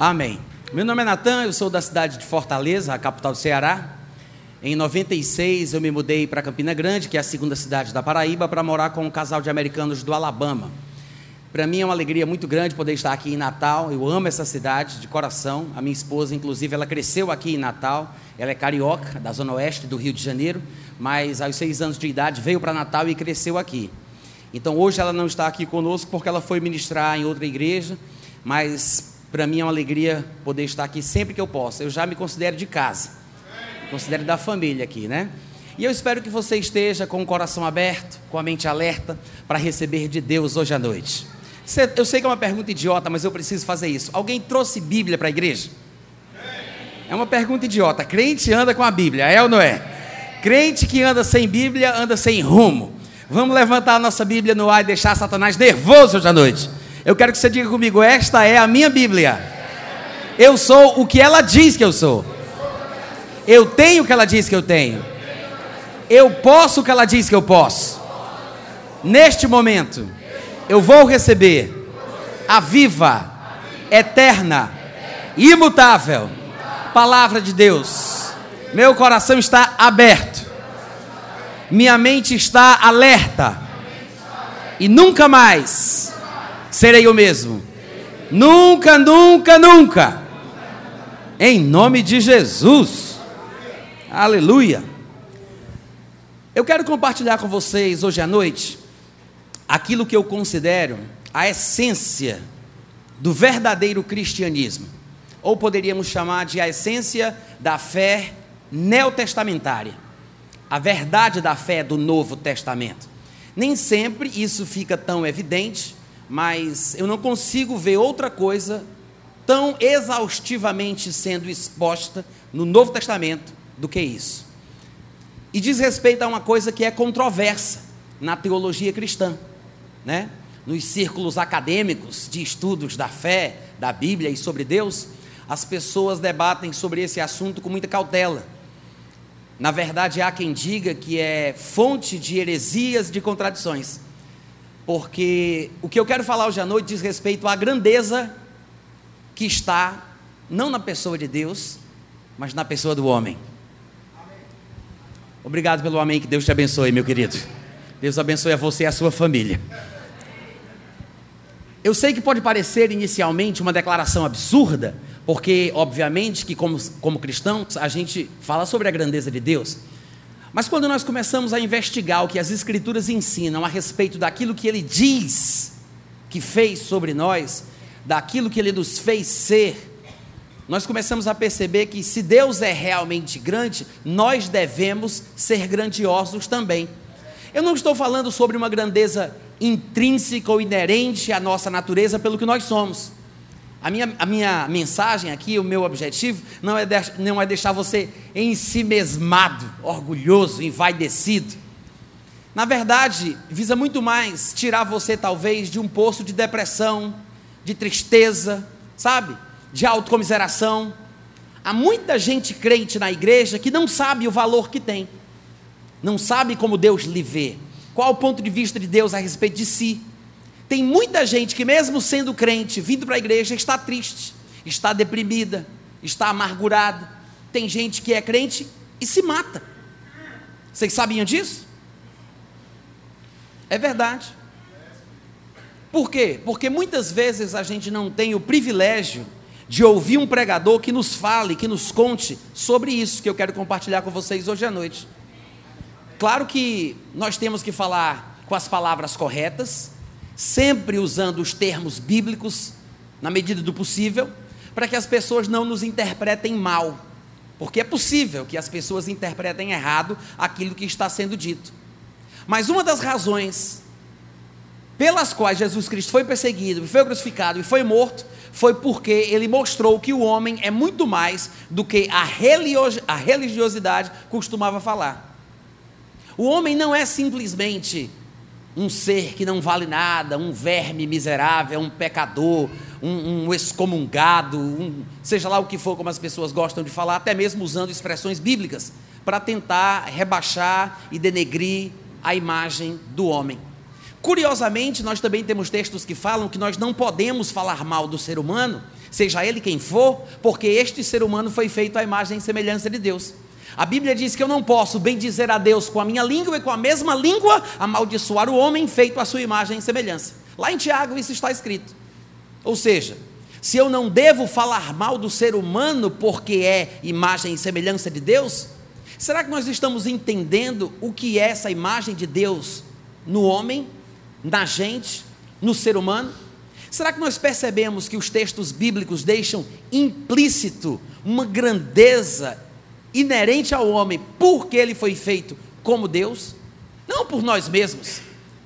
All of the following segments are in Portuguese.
Amém. Meu nome é Natan, eu sou da cidade de Fortaleza, a capital do Ceará. Em 96 eu me mudei para Campina Grande, que é a segunda cidade da Paraíba, para morar com um casal de americanos do Alabama. Para mim é uma alegria muito grande poder estar aqui em Natal. Eu amo essa cidade de coração. A minha esposa, inclusive, ela cresceu aqui em Natal. Ela é carioca, da zona oeste do Rio de Janeiro, mas aos seis anos de idade veio para Natal e cresceu aqui. Então hoje ela não está aqui conosco porque ela foi ministrar em outra igreja, mas para mim é uma alegria poder estar aqui sempre que eu posso. Eu já me considero de casa, me considero da família aqui, né? E eu espero que você esteja com o coração aberto, com a mente alerta, para receber de Deus hoje à noite. Eu sei que é uma pergunta idiota, mas eu preciso fazer isso. Alguém trouxe Bíblia para a igreja? É uma pergunta idiota. Crente anda com a Bíblia, é ou não é? Crente que anda sem Bíblia anda sem rumo. Vamos levantar a nossa Bíblia no ar e deixar Satanás nervoso hoje à noite. Eu quero que você diga comigo: esta é a minha Bíblia. Eu sou o que ela diz que eu sou. Eu tenho o que ela diz que eu tenho. Eu posso o que ela diz que eu posso. Neste momento, eu vou receber a viva, eterna, imutável palavra de Deus. Meu coração está aberto. Minha mente está alerta. E nunca mais serei o mesmo. Nunca, nunca, nunca. Em nome de Jesus. Aleluia. Eu quero compartilhar com vocês hoje à noite aquilo que eu considero a essência do verdadeiro cristianismo, ou poderíamos chamar de a essência da fé neotestamentária, a verdade da fé do Novo Testamento. Nem sempre isso fica tão evidente, mas eu não consigo ver outra coisa tão exaustivamente sendo exposta no Novo Testamento do que isso. E diz respeito a uma coisa que é controversa na teologia cristã, né? Nos círculos acadêmicos de estudos da fé, da Bíblia e sobre Deus, as pessoas debatem sobre esse assunto com muita cautela. Na verdade, há quem diga que é fonte de heresias, de contradições porque o que eu quero falar hoje à noite diz respeito à grandeza que está, não na pessoa de Deus, mas na pessoa do homem. Obrigado pelo amém, que Deus te abençoe, meu querido. Deus abençoe a você e a sua família. Eu sei que pode parecer inicialmente uma declaração absurda, porque, obviamente, que como, como cristãos, a gente fala sobre a grandeza de Deus. Mas quando nós começamos a investigar o que as Escrituras ensinam a respeito daquilo que Ele diz que fez sobre nós, daquilo que Ele nos fez ser, nós começamos a perceber que se Deus é realmente grande, nós devemos ser grandiosos também. Eu não estou falando sobre uma grandeza intrínseca ou inerente à nossa natureza pelo que nós somos. A minha, a minha mensagem aqui, o meu objetivo, não é, de, não é deixar você ensimesmado, orgulhoso, envaidecido. Na verdade, visa muito mais tirar você, talvez, de um poço de depressão, de tristeza, sabe? De autocomiseração. Há muita gente crente na igreja que não sabe o valor que tem, não sabe como Deus lhe vê, qual o ponto de vista de Deus a respeito de si. Tem muita gente que, mesmo sendo crente, vindo para a igreja, está triste, está deprimida, está amargurada. Tem gente que é crente e se mata. Vocês sabiam disso? É verdade. Por quê? Porque muitas vezes a gente não tem o privilégio de ouvir um pregador que nos fale, que nos conte sobre isso que eu quero compartilhar com vocês hoje à noite. Claro que nós temos que falar com as palavras corretas, sempre usando os termos bíblicos, na medida do possível, para que as pessoas não nos interpretem mal, porque é possível que as pessoas interpretem errado aquilo que está sendo dito. Mas uma das razões pelas quais Jesus Cristo foi perseguido, foi crucificado e foi morto, foi porque ele mostrou que o homem é muito mais do que a, religiosidade costumava falar. O homem não é simplesmente um ser que não vale nada, um verme miserável, um pecador, um, um excomungado, um, seja lá o que for, como as pessoas gostam de falar, até mesmo usando expressões bíblicas, para tentar rebaixar e denegrir a imagem do homem. Curiosamente, nós também temos textos que falam que nós não podemos falar mal do ser humano, seja ele quem for, porque este ser humano foi feito à imagem e semelhança de Deus. A Bíblia diz que eu não posso bem dizer a Deus com a minha língua e com a mesma língua amaldiçoar o homem feito à sua imagem e semelhança. Lá em Tiago isso está escrito. Ou seja, se eu não devo falar mal do ser humano porque é imagem e semelhança de Deus, será que nós estamos entendendo o que é essa imagem de Deus no homem na gente, no ser humano? Será que nós percebemos que os textos bíblicos deixam implícito uma grandeza inerente ao homem porque ele foi feito como Deus? Não por nós mesmos,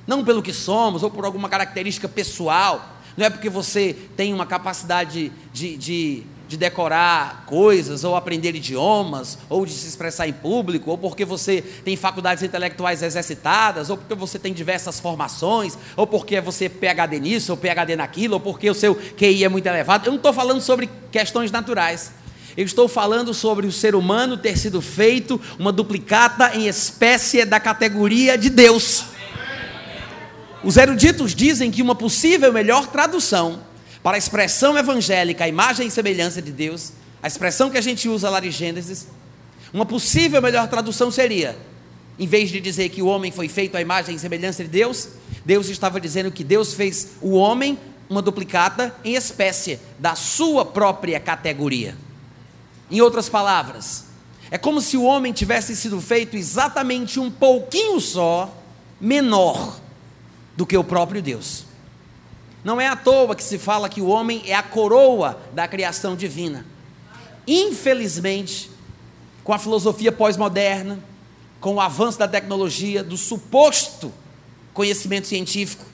não pelo que somos ou por alguma característica pessoal, não é porque você tem uma capacidade de, de de decorar coisas, ou aprender idiomas, ou de se expressar em público, ou porque você tem faculdades intelectuais exercitadas, ou porque você tem diversas formações, ou porque você é PhD nisso, ou PhD naquilo, ou porque o seu QI é muito elevado. Eu não estou falando sobre questões naturais. Eu estou falando sobre o ser humano ter sido feito uma duplicata em espécie da categoria de Deus. Os eruditos dizem que uma possível melhor tradução para a expressão evangélica, a imagem e semelhança de Deus, a expressão que a gente usa lá de Gênesis, uma possível melhor tradução seria, em vez de dizer que o homem foi feito à imagem e semelhança de Deus, Deus estava dizendo que Deus fez o homem uma duplicata em espécie da sua própria categoria. Em outras palavras, é como se o homem tivesse sido feito exatamente um pouquinho só menor do que o próprio Deus. Não é à toa que se fala que o homem é a coroa da criação divina. Infelizmente, com a filosofia pós-moderna, com o avanço da tecnologia, do suposto conhecimento científico,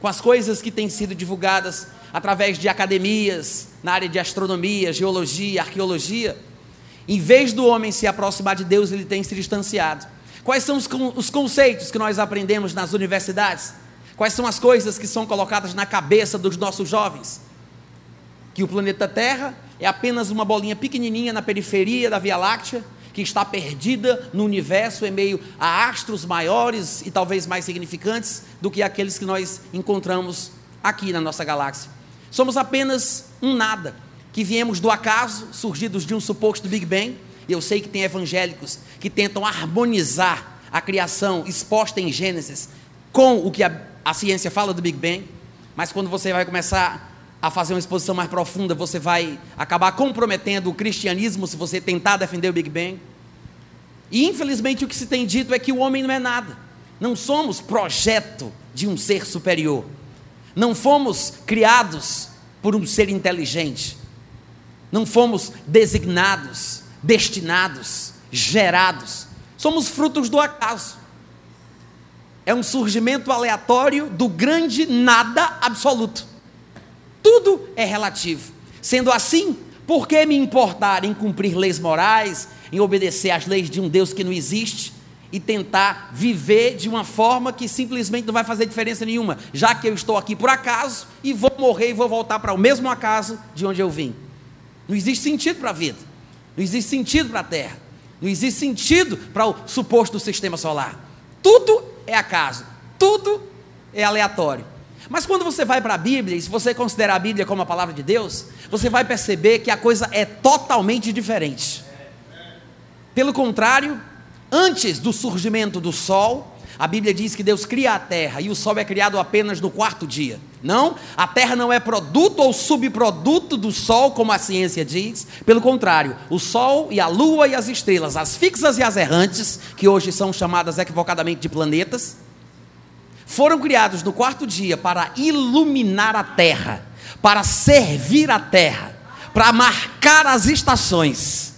com as coisas que têm sido divulgadas através de academias na área de astronomia, geologia, arqueologia, em vez do homem se aproximar de Deus, ele tem se distanciado. Quais são os, conceitos que nós aprendemos nas universidades? Quais são as coisas que são colocadas na cabeça dos nossos jovens? Que o planeta Terra é apenas uma bolinha pequenininha na periferia da Via Láctea, que está perdida no universo em meio a astros maiores e talvez mais significantes do que aqueles que nós encontramos aqui na nossa galáxia. Somos apenas um nada, que viemos do acaso, surgidos de um suposto Big Bang. E eu sei que tem evangélicos que tentam harmonizar a criação exposta em Gênesis com o que a a ciência fala do Big Bang, mas quando você vai começar a fazer uma exposição mais profunda, você vai acabar comprometendo o cristianismo se você tentar defender o Big Bang. E infelizmente o que se tem dito é que o homem não é nada. Não somos projeto de um ser superior. Não fomos criados por um ser inteligente. Não fomos designados, destinados, gerados. Somos frutos do acaso é um surgimento aleatório do grande nada absoluto. Tudo é relativo. Sendo assim, por que me importar em cumprir leis morais, em obedecer às leis de um Deus que não existe e tentar viver de uma forma que simplesmente não vai fazer diferença nenhuma, já que eu estou aqui por acaso e vou morrer e vou voltar para o mesmo acaso de onde eu vim? Não existe sentido para a vida, não existe sentido para a Terra, não existe sentido para o suposto sistema solar. Tudo é acaso, tudo é aleatório. Mas quando você vai para a Bíblia, e se você considerar a Bíblia como a palavra de Deus, você vai perceber que a coisa é totalmente diferente. Pelo contrário, antes do surgimento do sol, a Bíblia diz que Deus cria a terra e o sol é criado apenas no quarto dia. Não, a terra não é produto ou subproduto do sol, como a ciência diz. Pelo contrário, o sol e a lua e as estrelas, as fixas e as errantes, que hoje são chamadas equivocadamente de planetas, foram criados no quarto dia para iluminar a terra, para servir a terra, para marcar as estações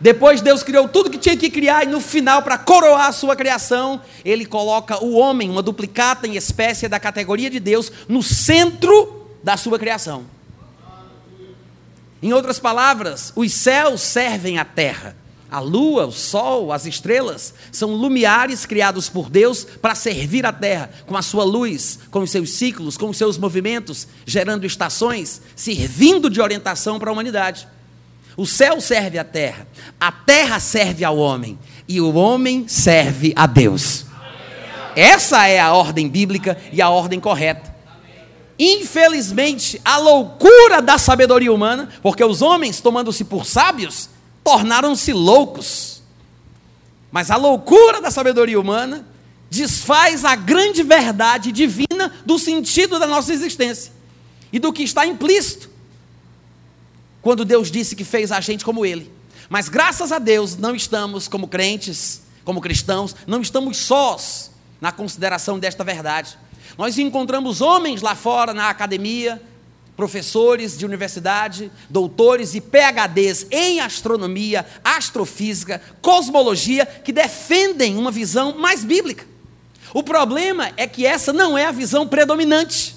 depois Deus criou tudo que tinha que criar, e no final, para coroar a sua criação, Ele coloca o homem, uma duplicata em espécie da categoria de Deus, no centro da sua criação. Em outras palavras, os céus servem à terra. A lua, o sol, as estrelas são lumiares criados por Deus para servir a terra, com a sua luz, com os seus ciclos, com os seus movimentos, gerando estações, servindo de orientação para a humanidade. O céu serve à terra, a terra serve ao homem, e o homem serve a Deus. Essa é a ordem bíblica e a ordem correta. Infelizmente, a loucura da sabedoria humana, porque os homens, tomando-se por sábios, tornaram-se loucos. Mas a loucura da sabedoria humana desfaz a grande verdade divina do sentido da nossa existência e do que está implícito quando Deus disse que fez a gente como Ele. Mas graças a Deus não estamos como crentes, como cristãos, não estamos sós na consideração desta verdade. Nós encontramos homens lá fora na academia, professores de universidade, doutores e PhDs em astronomia, astrofísica, cosmologia, que defendem uma visão mais bíblica. O problema é que essa não é a visão predominante,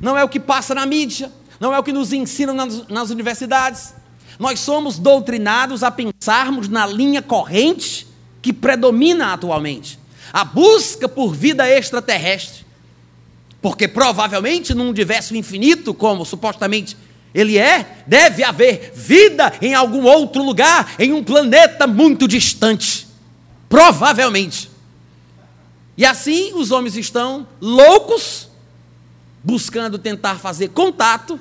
não é o que passa na mídia, não é o que nos ensinam nas, nas universidades. Nós somos doutrinados a pensarmos na linha corrente que predomina atualmente a busca por vida extraterrestre. Porque provavelmente num universo infinito, como supostamente ele é, deve haver vida em algum outro lugar, em um planeta muito distante. Provavelmente. E assim os homens estão loucos, buscando tentar fazer contato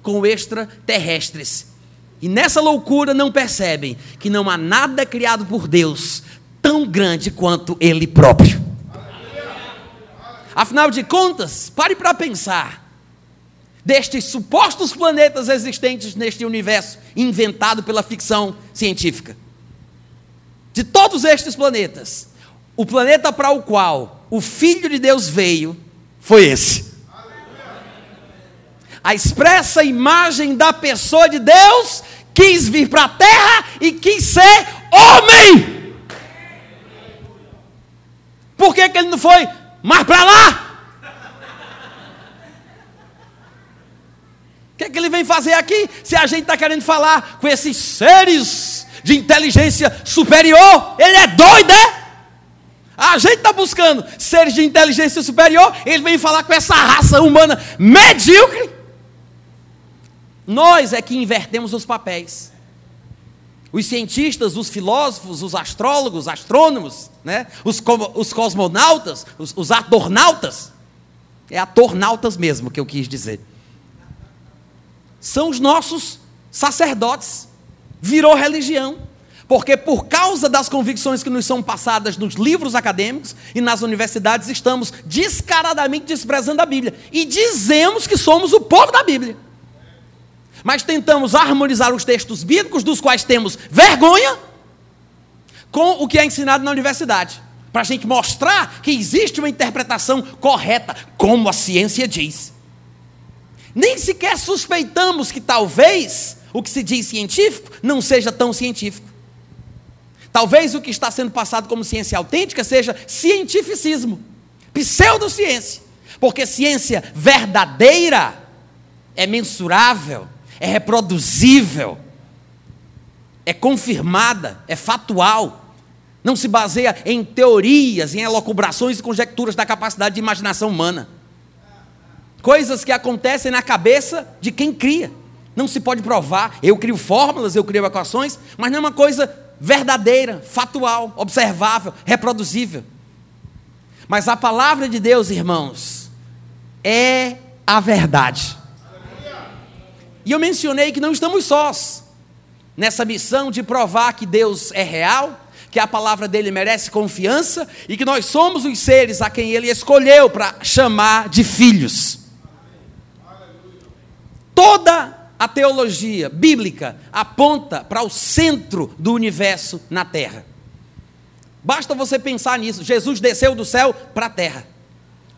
com extraterrestres. E nessa loucura não percebem que não há nada criado por Deus tão grande quanto Ele próprio. Afinal de contas, pare para pensar. Destes supostos planetas existentes neste universo inventado pela ficção científica. De todos estes planetas, o planeta para o qual o Filho de Deus veio foi esse. A expressa imagem da pessoa de Deus quis vir para a terra e quis ser homem. Por que, que ele não foi mas para lá! O que, que ele vem fazer aqui? Se a gente está querendo falar com esses seres de inteligência superior, ele é doido, é? A gente está buscando seres de inteligência superior, ele vem falar com essa raça humana medíocre. Nós é que invertemos os papéis. Os cientistas, os filósofos, os astrólogos, astrônomos, né? os, os cosmonautas, os, os atornautas, é atornautas mesmo que eu quis dizer, são os nossos sacerdotes, virou religião, porque por causa das convicções que nos são passadas nos livros acadêmicos e nas universidades, estamos descaradamente desprezando a Bíblia. E dizemos que somos o povo da Bíblia mas tentamos harmonizar os textos bíblicos, dos quais temos vergonha, com o que é ensinado na universidade, para a gente mostrar que existe uma interpretação correta, como a ciência diz. Nem sequer suspeitamos que talvez o que se diz científico não seja tão científico. Talvez o que está sendo passado como ciência autêntica seja cientificismo, pseudociência, porque ciência verdadeira é mensurável, é reproduzível, é confirmada, é factual. Não se baseia em teorias, em elocubrações e conjecturas da capacidade de imaginação humana. Coisas que acontecem na cabeça de quem cria. Não se pode provar. Eu crio fórmulas, eu crio equações, mas não é uma coisa verdadeira, factual, observável, reproduzível. Mas a palavra de Deus, irmãos, é a verdade. E eu mencionei que não estamos sós nessa missão de provar que Deus é real, que a palavra dele merece confiança e que nós somos os seres a quem ele escolheu para chamar de filhos. Toda a teologia bíblica aponta para o centro do universo na terra. Basta você pensar nisso. Jesus desceu do céu para a terra.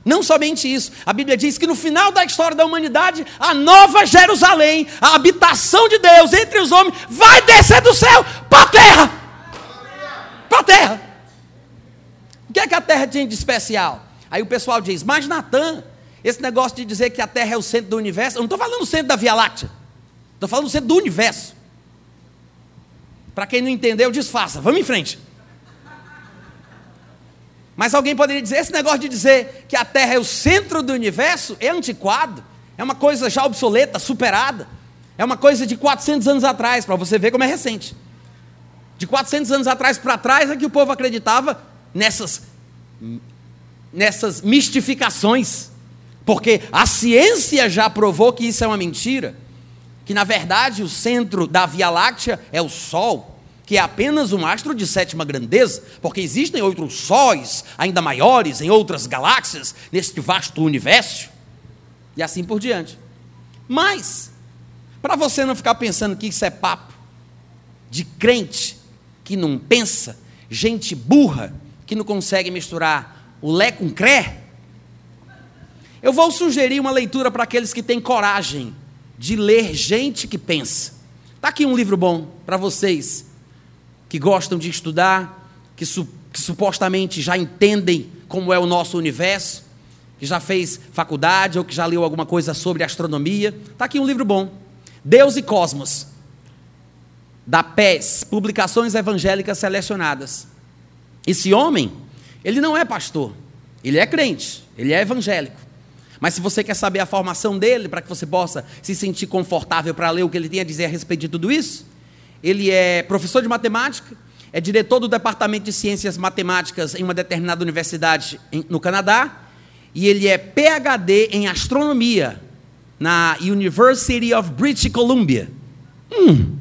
Não somente isso, a Bíblia diz que no final da história da humanidade, a nova Jerusalém, a habitação de Deus entre os homens, vai descer do céu para a terra. Para a terra. O que é que a terra tinha de especial? Aí o pessoal diz, mas Natan, esse negócio de dizer que a terra é o centro do universo, eu não estou falando do centro da Via Láctea, estou falando do centro do universo. Para quem não entendeu, disfarça, vamos em frente. Mas alguém poderia dizer: esse negócio de dizer que a Terra é o centro do universo é antiquado, é uma coisa já obsoleta, superada, é uma coisa de 400 anos atrás, para você ver como é recente. De 400 anos atrás para trás é que o povo acreditava nessas nessas mistificações, porque a ciência já provou que isso é uma mentira, que na verdade o centro da Via Láctea é o Sol, que é apenas um astro de sétima grandeza, porque existem outros sóis ainda maiores em outras galáxias neste vasto universo, e assim por diante. Mas, para você não ficar pensando que isso é papo de crente que não pensa, gente burra que não consegue misturar o lé com cré, eu vou sugerir uma leitura para aqueles que têm coragem de ler gente que pensa. Está aqui um livro bom para vocês que gostam de estudar, que, su que supostamente já entendem como é o nosso universo, que já fez faculdade ou que já leu alguma coisa sobre astronomia. Está aqui um livro bom. Deus e Cosmos, da PES, Publicações Evangélicas Selecionadas. Esse homem, ele não é pastor, ele é crente, ele é evangélico. Mas se você quer saber a formação dele, para que você possa se sentir confortável para ler o que ele tem a dizer a respeito de tudo isso, ele é professor de matemática, é diretor do departamento de ciências matemáticas em uma determinada universidade no Canadá, e ele é PhD em astronomia na University of British Columbia. Hum.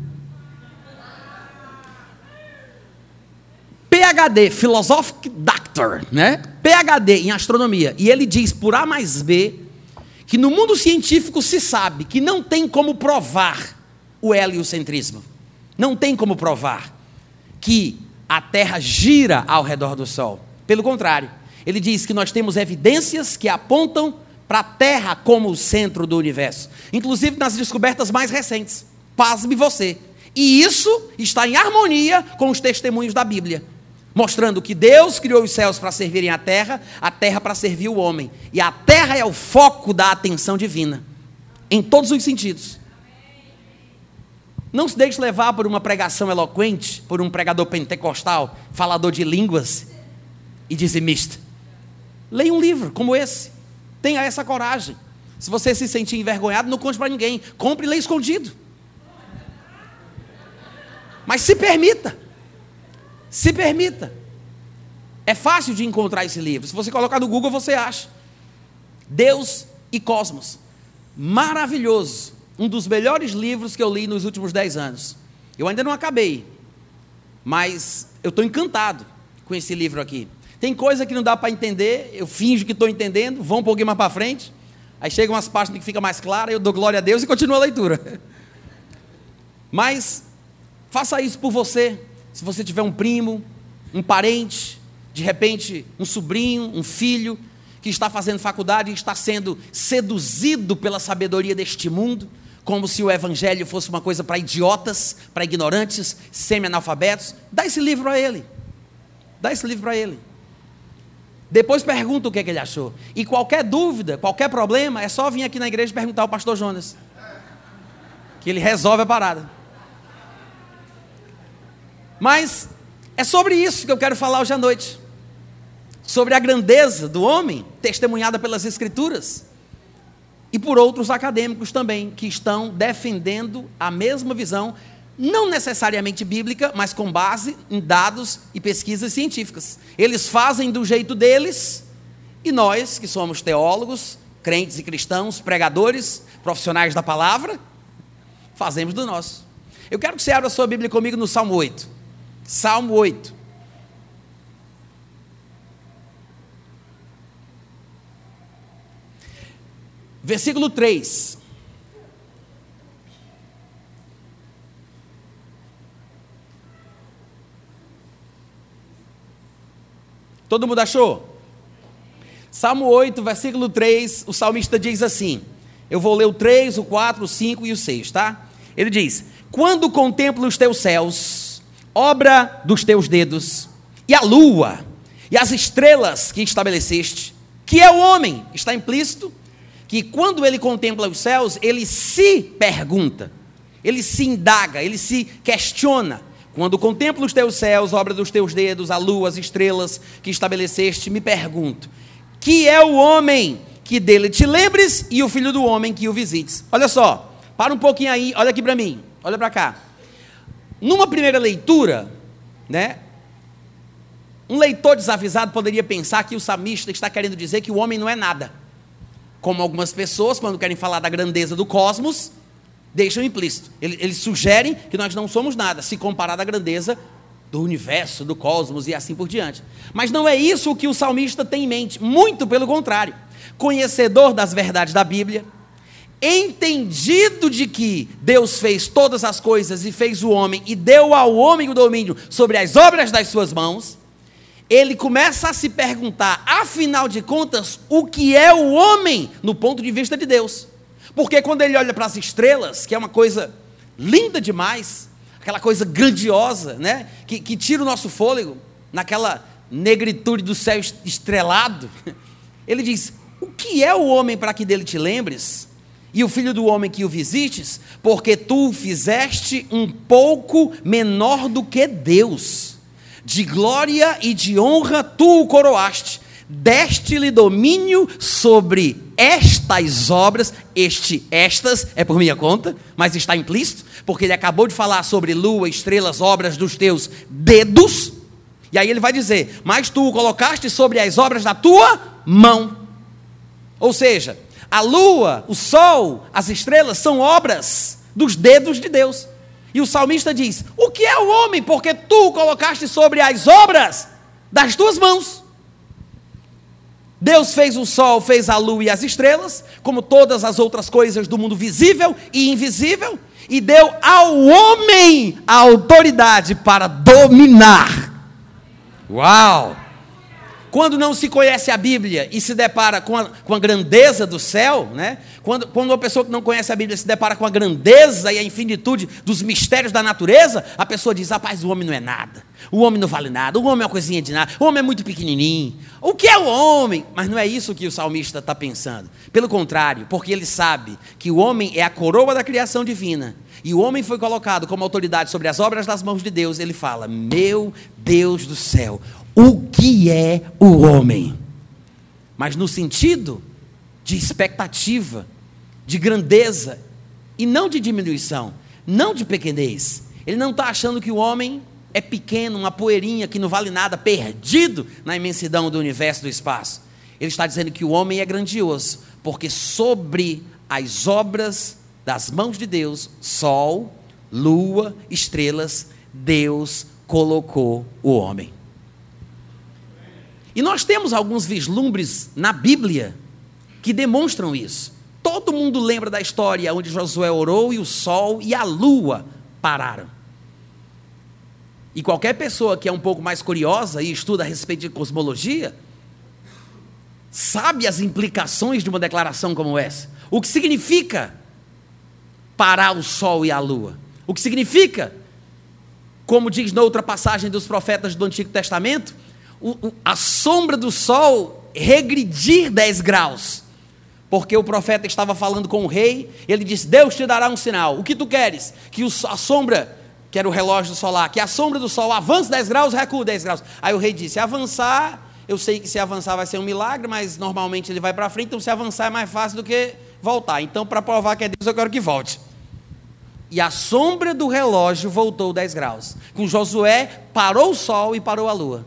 PhD, Philosophic Doctor, né? PhD em astronomia. E ele diz por A mais B que no mundo científico se sabe que não tem como provar o heliocentrismo. Não tem como provar que a Terra gira ao redor do Sol. Pelo contrário, ele diz que nós temos evidências que apontam para a Terra como o centro do universo, inclusive nas descobertas mais recentes. Pasme você. E isso está em harmonia com os testemunhos da Bíblia, mostrando que Deus criou os céus para servirem a terra, a terra para servir o homem. E a terra é o foco da atenção divina, em todos os sentidos. Não se deixe levar por uma pregação eloquente, por um pregador pentecostal, falador de línguas e dizimista. Leia um livro como esse. Tenha essa coragem. Se você se sentir envergonhado, não conte para ninguém. Compre e leia escondido. Mas se permita. Se permita. É fácil de encontrar esse livro. Se você colocar no Google, você acha. Deus e Cosmos. Maravilhoso. Um dos melhores livros que eu li nos últimos dez anos. Eu ainda não acabei. Mas eu estou encantado com esse livro aqui. Tem coisa que não dá para entender, eu finjo que estou entendendo, vou um pouquinho mais para frente, aí chegam umas páginas que fica mais clara, eu dou glória a Deus e continuo a leitura. Mas faça isso por você. Se você tiver um primo, um parente, de repente um sobrinho, um filho que está fazendo faculdade e está sendo seduzido pela sabedoria deste mundo, como se o evangelho fosse uma coisa para idiotas, para ignorantes, semi-analfabetos, dá esse livro a ele. Dá esse livro para ele. Depois pergunta o que, é que ele achou. E qualquer dúvida, qualquer problema, é só vir aqui na igreja e perguntar ao pastor Jonas. Que ele resolve a parada. Mas é sobre isso que eu quero falar hoje à noite. Sobre a grandeza do homem, testemunhada pelas Escrituras. E por outros acadêmicos também, que estão defendendo a mesma visão não necessariamente bíblica, mas com base em dados e pesquisas científicas. Eles fazem do jeito deles, e nós, que somos teólogos, crentes e cristãos, pregadores, profissionais da palavra, fazemos do nosso. Eu quero que você abra sua Bíblia comigo no Salmo 8. Salmo 8. Versículo 3. Todo mundo achou? Salmo 8, versículo 3, o salmista diz assim: Eu vou ler o 3, o 4, o 5 e o 6, tá? Ele diz: Quando contemplo os teus céus, obra dos teus dedos, e a lua, e as estrelas que estabeleceste, que é o homem, está implícito que quando ele contempla os céus, ele se pergunta, ele se indaga, ele se questiona: quando contemplo os teus céus, obra dos teus dedos, a lua, as estrelas que estabeleceste, me pergunto: que é o homem que dele te lembres e o filho do homem que o visites? Olha só, para um pouquinho aí, olha aqui para mim, olha para cá. Numa primeira leitura, né? Um leitor desavisado poderia pensar que o salmista está querendo dizer que o homem não é nada. Como algumas pessoas, quando querem falar da grandeza do cosmos, deixam implícito. Eles, sugerem que nós não somos nada, se comparado à grandeza do universo, do cosmos e assim por diante. Mas não é isso que o salmista tem em mente, muito pelo contrário. Conhecedor das verdades da Bíblia, entendido de que Deus fez todas as coisas e fez o homem e deu ao homem o domínio sobre as obras das suas mãos, ele começa a se perguntar, afinal de contas, o que é o homem no ponto de vista de Deus? Porque quando ele olha para as estrelas, que é uma coisa linda demais, aquela coisa grandiosa, né? Que, que tira o nosso fôlego, naquela negritude do céu estrelado, ele diz: O que é o homem para que dele te lembres? E o filho do homem que o visites? Porque tu o fizeste um pouco menor do que Deus. De glória e de honra tu o coroaste deste-lhe domínio sobre estas obras, este, estas, é por minha conta, mas está implícito, porque ele acabou de falar sobre lua, estrelas, obras dos teus dedos, e aí ele vai dizer: Mas tu o colocaste sobre as obras da tua mão. Ou seja, a lua, o sol, as estrelas são obras dos dedos de Deus. E o salmista diz: O que é o homem? Porque tu o colocaste sobre as obras das tuas mãos. Deus fez o sol, fez a lua e as estrelas, como todas as outras coisas do mundo visível e invisível, e deu ao homem a autoridade para dominar. Uau! Quando não se conhece a Bíblia e se depara com a, com a grandeza do céu, né? quando, quando uma pessoa que não conhece a Bíblia se depara com a grandeza e a infinitude dos mistérios da natureza, a pessoa diz: rapaz, o homem não é nada, o homem não vale nada, o homem é uma coisinha de nada, o homem é muito pequenininho. O que é o homem? Mas não é isso que o salmista está pensando. Pelo contrário, porque ele sabe que o homem é a coroa da criação divina e o homem foi colocado como autoridade sobre as obras das mãos de Deus, ele fala: Meu Deus do céu, o que é o homem? Mas no sentido de expectativa, de grandeza, e não de diminuição, não de pequenez. Ele não está achando que o homem é pequeno, uma poeirinha que não vale nada, perdido na imensidão do universo do espaço. Ele está dizendo que o homem é grandioso, porque sobre as obras das mãos de Deus, sol, lua, estrelas, Deus colocou o homem. E nós temos alguns vislumbres na Bíblia que demonstram isso. Todo mundo lembra da história onde Josué orou e o sol e a lua pararam. E qualquer pessoa que é um pouco mais curiosa e estuda a respeito de cosmologia, sabe as implicações de uma declaração como essa. O que significa parar o sol e a lua? O que significa, como diz noutra passagem dos profetas do Antigo Testamento, o, o, a sombra do sol regredir 10 graus. Porque o profeta estava falando com o rei, ele disse: Deus te dará um sinal. O que tu queres? Que a sombra, que era o relógio solar, que a sombra do sol avance 10 graus, recua 10 graus. Aí o rei disse: avançar, eu sei que se avançar vai ser um milagre, mas normalmente ele vai para frente, então se avançar é mais fácil do que voltar. Então, para provar que é Deus, eu quero que volte. E a sombra do relógio voltou 10 graus. Com Josué, parou o sol e parou a lua.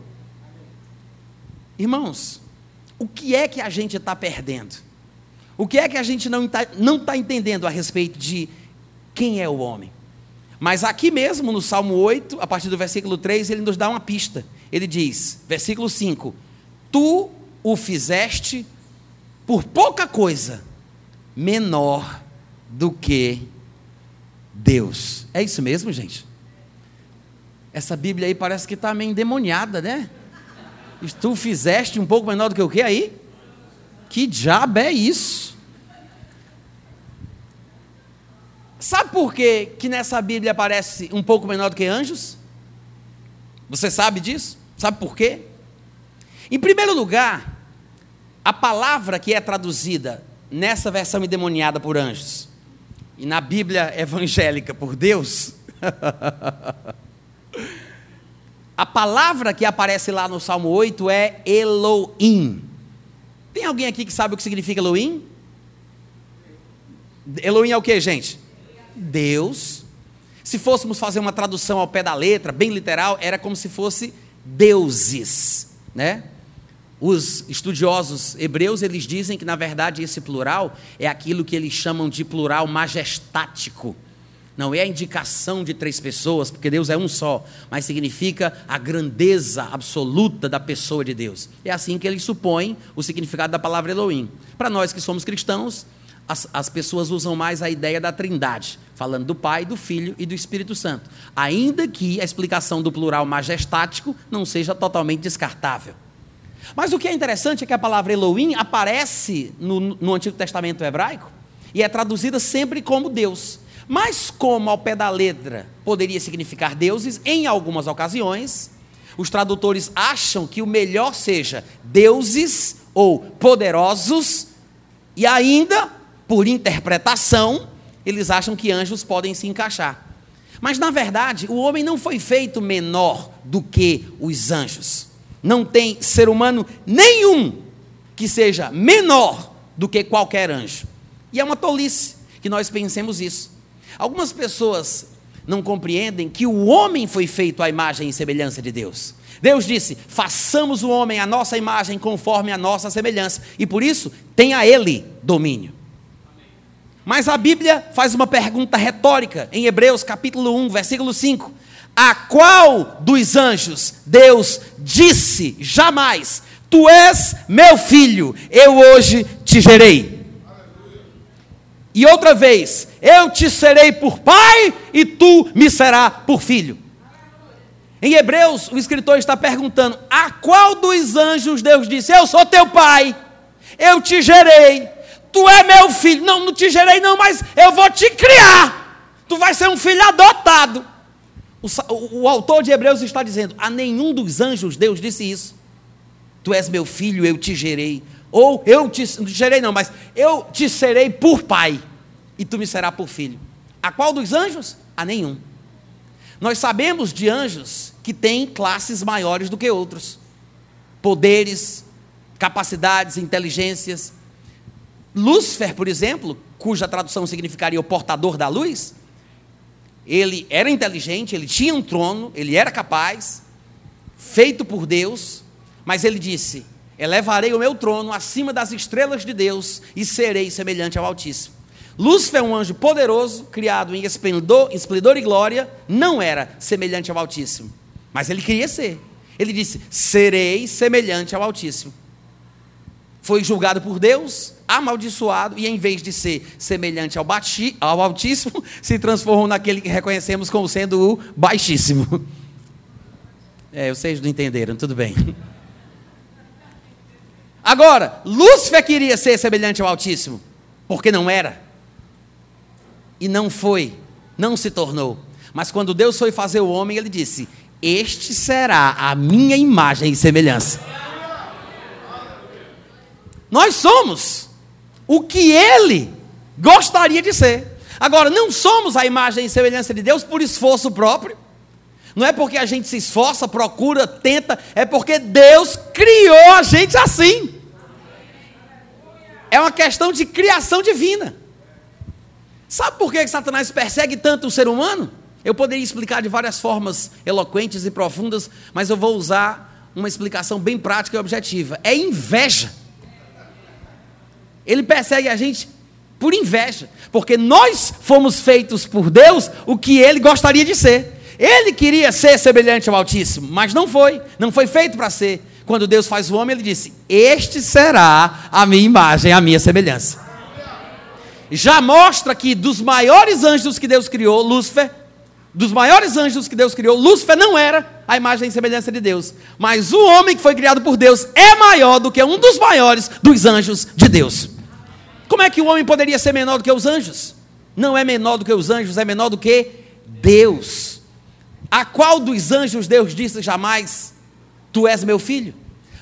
Irmãos, o que é que a gente está perdendo? O que é que a gente não está não tá entendendo a respeito de quem é o homem? Mas aqui mesmo, no Salmo 8, a partir do versículo 3, ele nos dá uma pista. Ele diz, versículo 5: Tu o fizeste por pouca coisa menor do que Deus. É isso mesmo, gente? Essa Bíblia aí parece que está meio endemoniada, né? Tu fizeste um pouco menor do que o que aí? Que diabo é isso? Sabe por que, que nessa Bíblia aparece um pouco menor do que anjos? Você sabe disso? Sabe por quê? Em primeiro lugar, a palavra que é traduzida nessa versão endemoniada por anjos e na Bíblia evangélica por Deus, a palavra que aparece lá no Salmo 8 é Elohim. Tem alguém aqui que sabe o que significa Elohim? Elohim é o que, gente? Deus. Se fôssemos fazer uma tradução ao pé da letra, bem literal, era como se fosse deuses, né? Os estudiosos hebreus, eles dizem que na verdade esse plural é aquilo que eles chamam de plural majestático. Não é a indicação de três pessoas, porque Deus é um só, mas significa a grandeza absoluta da pessoa de Deus. É assim que eles supõem o significado da palavra Elohim. Para nós que somos cristãos, as, as pessoas usam mais a ideia da trindade, falando do Pai, do Filho e do Espírito Santo. Ainda que a explicação do plural majestático não seja totalmente descartável. Mas o que é interessante é que a palavra Elohim aparece no, no Antigo Testamento hebraico e é traduzida sempre como Deus. Mas, como ao pé da letra poderia significar deuses, em algumas ocasiões, os tradutores acham que o melhor seja deuses ou poderosos, e ainda, por interpretação, eles acham que anjos podem se encaixar. Mas, na verdade, o homem não foi feito menor do que os anjos. Não tem ser humano nenhum que seja menor do que qualquer anjo. E é uma tolice que nós pensemos isso. Algumas pessoas não compreendem que o homem foi feito à imagem e semelhança de Deus. Deus disse: façamos o homem à nossa imagem conforme a nossa semelhança, e por isso tem a ele domínio. Mas a Bíblia faz uma pergunta retórica em Hebreus capítulo 1, versículo 5. A qual dos anjos Deus disse jamais: Tu és meu filho, eu hoje te gerei? E outra vez, eu te serei por pai e tu me serás por filho. Em Hebreus, o escritor está perguntando: a qual dos anjos Deus disse: Eu sou teu pai, eu te gerei, tu é meu filho. Não, não te gerei, não, mas eu vou te criar. Tu vai ser um filho adotado. O, o, o, autor de Hebreus está dizendo: a nenhum dos anjos Deus disse isso. Tu és meu filho, eu te gerei. Ou eu te, não te gerei, não, mas eu te serei por pai, e tu me serás por filho. A qual dos anjos? A nenhum. Nós sabemos de anjos que têm classes maiores do que outros, poderes, capacidades, inteligências. Lúcifer, por exemplo, cuja tradução significaria o portador da luz, ele era inteligente, ele tinha um trono, ele era capaz, feito por Deus, mas ele disse: Elevarei o meu trono acima das estrelas de Deus e serei semelhante ao Altíssimo. Lúcifer, um anjo poderoso, criado em esplendor, esplendor e glória, não era semelhante ao Altíssimo, mas ele queria ser. Ele disse: Serei semelhante ao Altíssimo. Foi julgado por Deus, amaldiçoado e em vez de ser semelhante ao, ao Altíssimo, se transformou naquele que reconhecemos como sendo o Baixíssimo. É, vocês não entenderam, tudo bem. Agora, Lúcifer queria ser semelhante ao Altíssimo, porque não era. E não foi, não se tornou. Mas quando Deus foi fazer o homem, ele disse: Este será a minha imagem e semelhança. Nós somos o que ele gostaria de ser. Agora, não somos a imagem e semelhança de Deus por esforço próprio. Não é porque a gente se esforça, procura, tenta, é porque Deus criou a gente assim. É uma questão de criação divina. Sabe por que Satanás persegue tanto o ser humano? Eu poderia explicar de várias formas eloquentes e profundas, mas eu vou usar uma explicação bem prática e objetiva. É inveja. Ele persegue a gente por inveja, porque nós fomos feitos por Deus o que ele gostaria de ser. Ele queria ser semelhante ao Altíssimo, mas não foi, não foi feito para ser. Quando Deus faz o homem, ele disse: Este será a minha imagem, a minha semelhança. Já mostra que dos maiores anjos que Deus criou, Lúcifer, dos maiores anjos que Deus criou, Lúcifer não era a imagem e semelhança de Deus. Mas o homem que foi criado por Deus é maior do que um dos maiores dos anjos de Deus. Como é que o homem poderia ser menor do que os anjos? Não é menor do que os anjos, é menor do que Deus. A qual dos anjos Deus disse jamais: Tu és meu filho?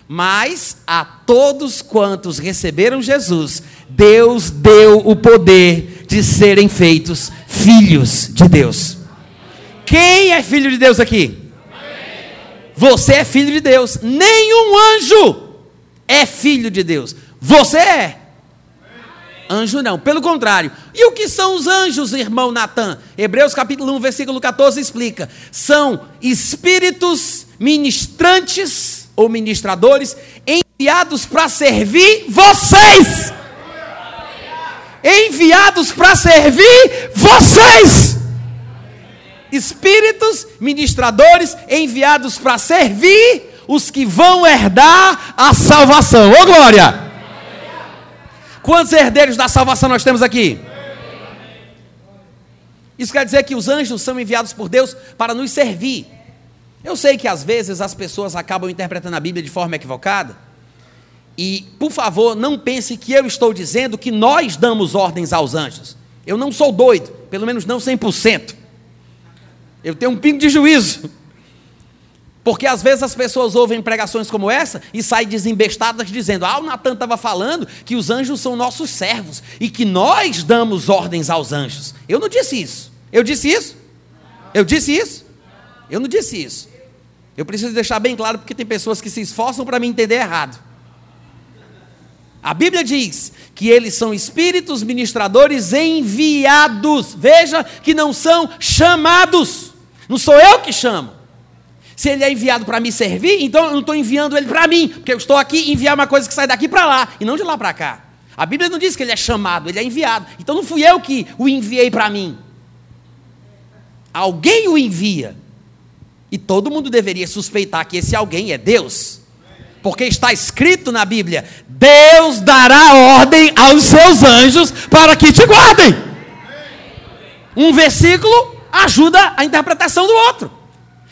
Mas a todos quantos receberam Jesus, Deus deu o poder de serem feitos filhos de Deus. Quem é filho de Deus aqui? Você é filho de Deus. Nenhum anjo é filho de Deus. Você é. Anjo não, pelo contrário. E o que são os anjos, irmão Natan? Hebreus capítulo 1, versículo 14 explica: são espíritos ministrantes ou ministradores enviados para servir vocês. Enviados para servir vocês. Espíritos ministradores enviados para servir os que vão herdar a salvação. Ô glória! Quantos herdeiros da salvação nós temos aqui? Isso quer dizer que os anjos são enviados por Deus para nos servir. Eu sei que às vezes as pessoas acabam interpretando a Bíblia de forma equivocada. E, por favor, não pense que eu estou dizendo que nós damos ordens aos anjos. Eu não sou doido, pelo menos não 100%. Eu tenho um pingo de juízo. Porque às vezes as pessoas ouvem pregações como essa e saem desembestadas dizendo: Ah, o Natan estava falando que os anjos são nossos servos e que nós damos ordens aos anjos. Eu não disse isso. Eu disse isso? Eu disse isso? Eu não disse isso. Eu preciso deixar bem claro porque tem pessoas que se esforçam para me entender errado. A Bíblia diz que eles são espíritos ministradores enviados. Veja que não são chamados. Não sou eu que chamo. Se ele é enviado para me servir, então eu não estou enviando ele para mim, porque eu estou aqui enviar uma coisa que sai daqui para lá e não de lá para cá. A Bíblia não diz que ele é chamado, ele é enviado. Então não fui eu que o enviei para mim. Alguém o envia. E todo mundo deveria suspeitar que esse alguém é Deus. Porque está escrito na Bíblia: Deus dará ordem aos seus anjos para que te guardem. Um versículo ajuda a interpretação do outro.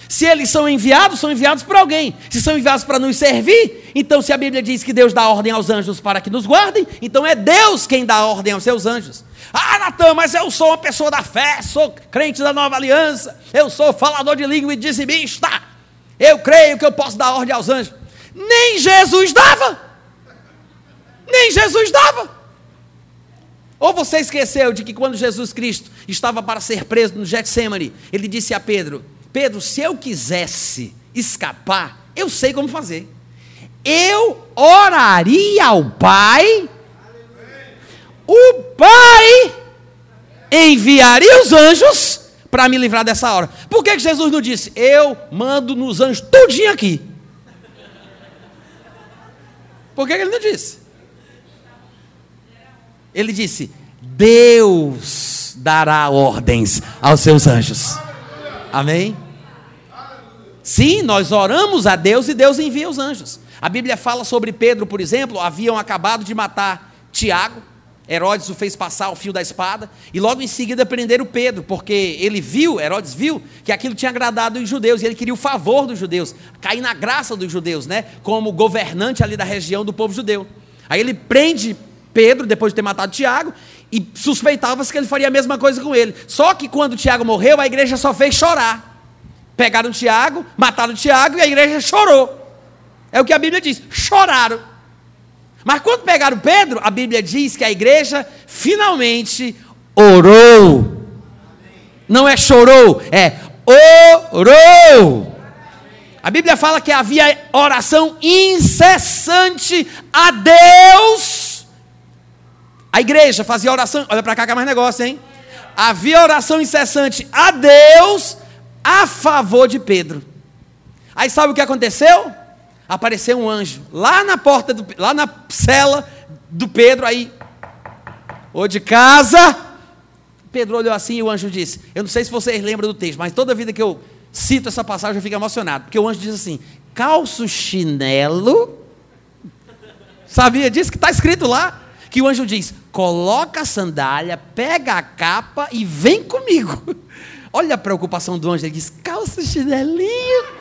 Se eles são enviados, são enviados por alguém. Se são enviados para nos servir, então se a Bíblia diz que Deus dá ordem aos anjos para que nos guardem, então é Deus quem dá ordem aos seus anjos. Ah, Natan, mas eu sou uma pessoa da fé, sou crente da nova aliança, eu sou falador de língua e dizimista. Eu creio que eu posso dar ordem aos anjos. Nem Jesus dava. Nem Jesus dava. Ou você esqueceu de que quando Jesus Cristo estava para ser preso no Getsemane, ele disse a Pedro: Pedro, se eu quisesse escapar, eu sei como fazer. Eu oraria ao Pai, o Pai enviaria os anjos para me livrar dessa hora. Por que Jesus não disse, eu mando nos anjos tudinho aqui? Por que ele não disse? Ele disse, Deus dará ordens aos seus anjos. Amém? Sim, nós oramos a Deus e Deus envia os anjos. A Bíblia fala sobre Pedro, por exemplo, haviam acabado de matar Tiago, Herodes o fez passar o fio da espada, e logo em seguida prenderam Pedro, porque ele viu, Herodes viu, que aquilo tinha agradado os judeus, e ele queria o favor dos judeus, cair na graça dos judeus, né? Como governante ali da região do povo judeu. Aí ele prende Pedro, depois de ter matado Tiago, e suspeitava-se que ele faria a mesma coisa com ele. Só que quando Tiago morreu, a igreja só fez chorar. Pegaram Tiago, mataram Tiago e a igreja chorou. É o que a Bíblia diz: choraram. Mas quando pegaram Pedro, a Bíblia diz que a igreja finalmente orou. Não é chorou, é orou. A Bíblia fala que havia oração incessante a Deus a igreja fazia oração, olha para cá que é mais negócio, hein? Havia oração incessante a Deus a favor de Pedro. Aí sabe o que aconteceu? Apareceu um anjo lá na porta, do, lá na cela do Pedro, aí, ou de casa. Pedro olhou assim e o anjo disse: Eu não sei se vocês lembram do texto, mas toda vida que eu cito essa passagem eu fico emocionado, porque o anjo diz assim: calço chinelo. Sabia disso que está escrito lá? Que o anjo diz: coloca a sandália, pega a capa e vem comigo. Olha a preocupação do anjo, ele diz: calça chinelinho.